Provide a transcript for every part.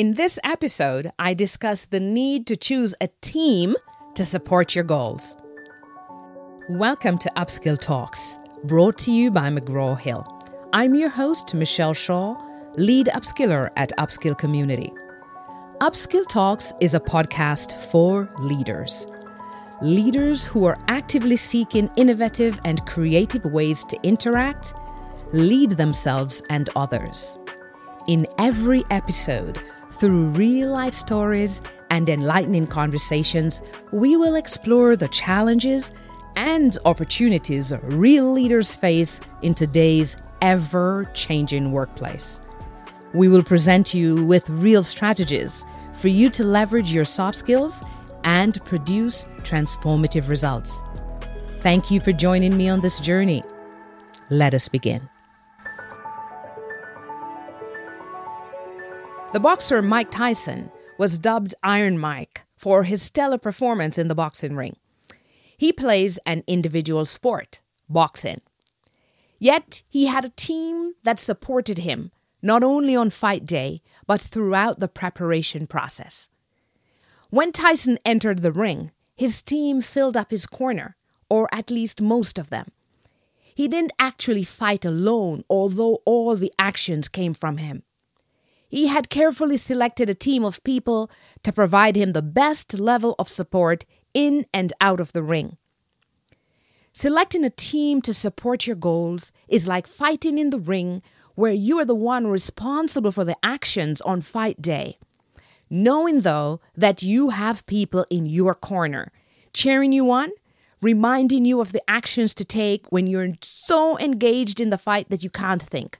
In this episode, I discuss the need to choose a team to support your goals. Welcome to Upskill Talks, brought to you by McGraw Hill. I'm your host, Michelle Shaw, lead upskiller at Upskill Community. Upskill Talks is a podcast for leaders. Leaders who are actively seeking innovative and creative ways to interact, lead themselves and others. In every episode, through real life stories and enlightening conversations, we will explore the challenges and opportunities real leaders face in today's ever changing workplace. We will present you with real strategies for you to leverage your soft skills and produce transformative results. Thank you for joining me on this journey. Let us begin. The boxer Mike Tyson was dubbed Iron Mike for his stellar performance in the boxing ring. He plays an individual sport, boxing. Yet he had a team that supported him, not only on fight day, but throughout the preparation process. When Tyson entered the ring, his team filled up his corner, or at least most of them. He didn't actually fight alone, although all the actions came from him. He had carefully selected a team of people to provide him the best level of support in and out of the ring. Selecting a team to support your goals is like fighting in the ring where you are the one responsible for the actions on fight day. Knowing, though, that you have people in your corner, cheering you on, reminding you of the actions to take when you're so engaged in the fight that you can't think.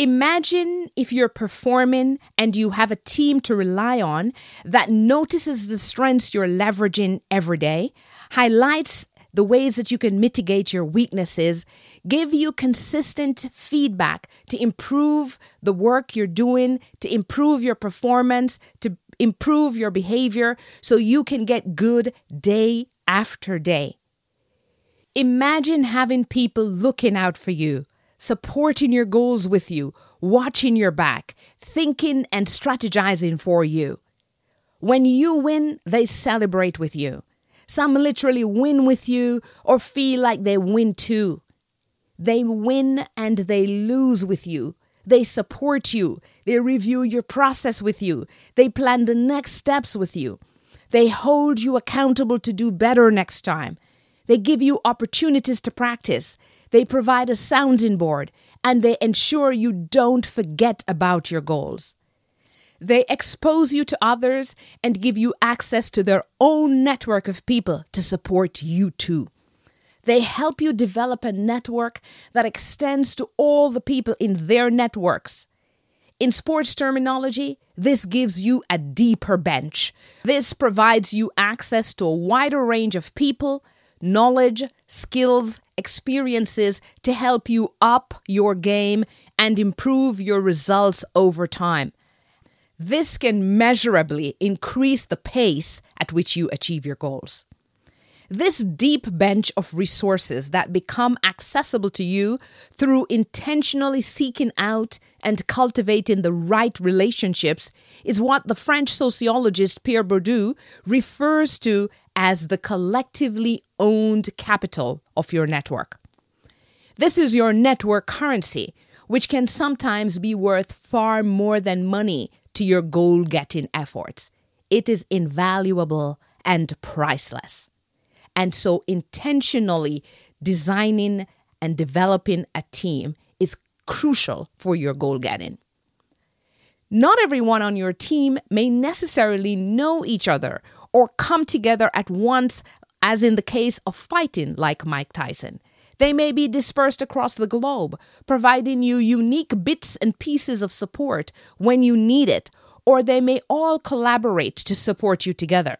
Imagine if you're performing and you have a team to rely on that notices the strengths you're leveraging every day, highlights the ways that you can mitigate your weaknesses, give you consistent feedback to improve the work you're doing, to improve your performance, to improve your behavior so you can get good day after day. Imagine having people looking out for you supporting your goals with you, watching your back, thinking and strategizing for you. When you win, they celebrate with you. Some literally win with you or feel like they win too. They win and they lose with you. They support you. They review your process with you. They plan the next steps with you. They hold you accountable to do better next time. They give you opportunities to practice. They provide a sounding board and they ensure you don't forget about your goals. They expose you to others and give you access to their own network of people to support you too. They help you develop a network that extends to all the people in their networks. In sports terminology, this gives you a deeper bench. This provides you access to a wider range of people, knowledge, skills, experiences to help you up your game and improve your results over time. This can measurably increase the pace at which you achieve your goals. This deep bench of resources that become accessible to you through intentionally seeking out and cultivating the right relationships is what the French sociologist Pierre Bourdieu refers to as the collectively owned capital of your network. This is your network currency, which can sometimes be worth far more than money to your goal getting efforts. It is invaluable and priceless. And so, intentionally designing and developing a team is crucial for your goal getting. Not everyone on your team may necessarily know each other or come together at once, as in the case of fighting like Mike Tyson. They may be dispersed across the globe, providing you unique bits and pieces of support when you need it, or they may all collaborate to support you together.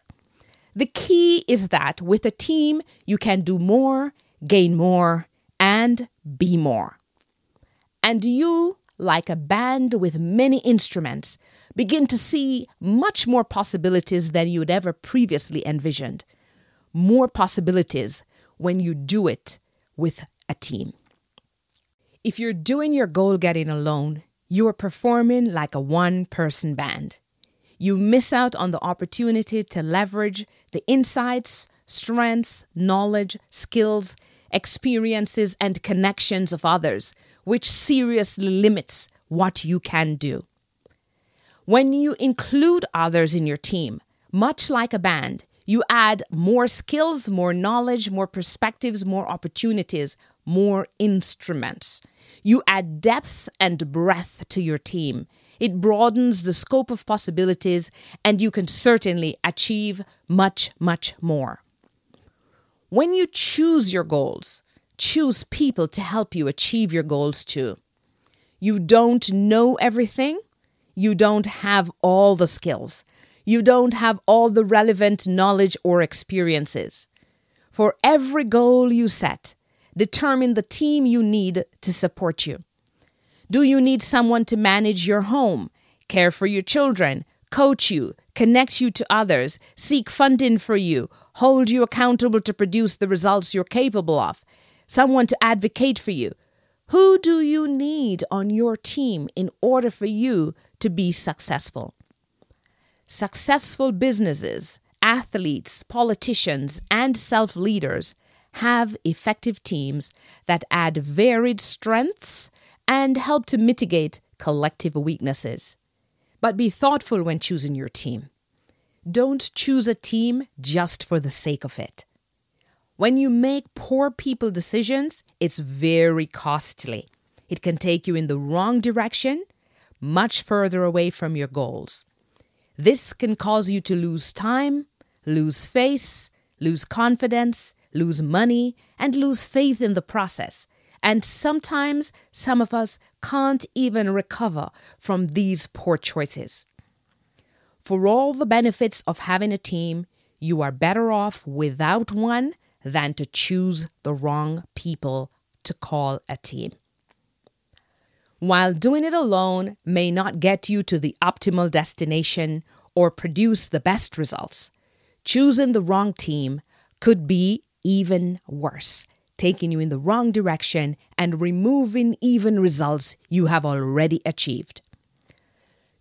The key is that with a team, you can do more, gain more, and be more. And you, like a band with many instruments, begin to see much more possibilities than you'd ever previously envisioned. More possibilities when you do it with a team. If you're doing your goal getting alone, you are performing like a one person band. You miss out on the opportunity to leverage the insights, strengths, knowledge, skills, experiences, and connections of others, which seriously limits what you can do. When you include others in your team, much like a band, you add more skills, more knowledge, more perspectives, more opportunities, more instruments. You add depth and breadth to your team. It broadens the scope of possibilities, and you can certainly achieve much, much more. When you choose your goals, choose people to help you achieve your goals too. You don't know everything, you don't have all the skills, you don't have all the relevant knowledge or experiences. For every goal you set, determine the team you need to support you. Do you need someone to manage your home, care for your children, coach you, connect you to others, seek funding for you, hold you accountable to produce the results you're capable of, someone to advocate for you. Who do you need on your team in order for you to be successful? Successful businesses, athletes, politicians, and self leaders have effective teams that add varied strengths and help to mitigate collective weaknesses. But be thoughtful when choosing your team. Don't choose a team just for the sake of it. When you make poor people decisions, it's very costly. It can take you in the wrong direction, much further away from your goals. This can cause you to lose time, lose face, lose confidence, lose money, and lose faith in the process. And sometimes some of us can't even recover from these poor choices. For all the benefits of having a team, you are better off without one than to choose the wrong people to call a team. While doing it alone may not get you to the optimal destination or produce the best results, choosing the wrong team could be even worse, taking you in the wrong direction and removing even results you have already achieved.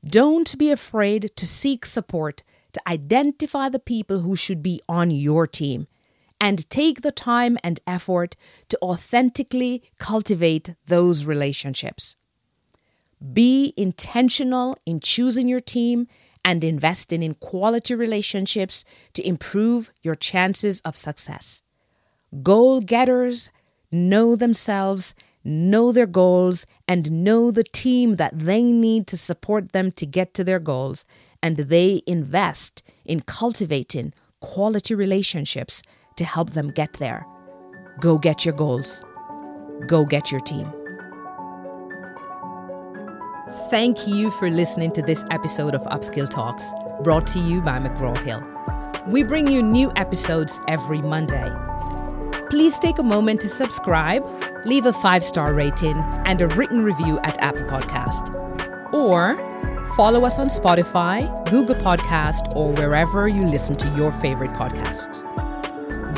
Don't be afraid to seek support to identify the people who should be on your team and take the time and effort to authentically cultivate those relationships. Be intentional in choosing your team and investing in quality relationships to improve your chances of success. Goal getters know themselves, know their goals, and know the team that they need to support them to get to their goals, and they invest in cultivating quality relationships to help them get there. Go get your goals. Go get your team. Thank you for listening to this episode of Upskill Talks, brought to you by McGraw Hill. We bring you new episodes every Monday. Please take a moment to subscribe, leave a five star rating, and a written review at Apple Podcast. Or follow us on Spotify, Google Podcast, or wherever you listen to your favorite podcasts.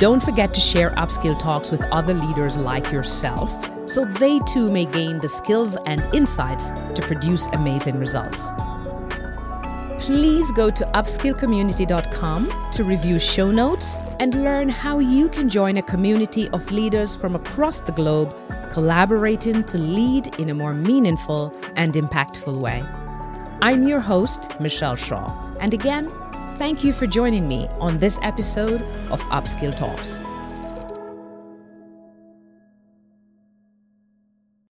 Don't forget to share upskill talks with other leaders like yourself so they too may gain the skills and insights to produce amazing results. Please go to upskillcommunity.com to review show notes and learn how you can join a community of leaders from across the globe collaborating to lead in a more meaningful and impactful way. I'm your host, Michelle Shaw, and again, Thank you for joining me on this episode of Upskill Talks.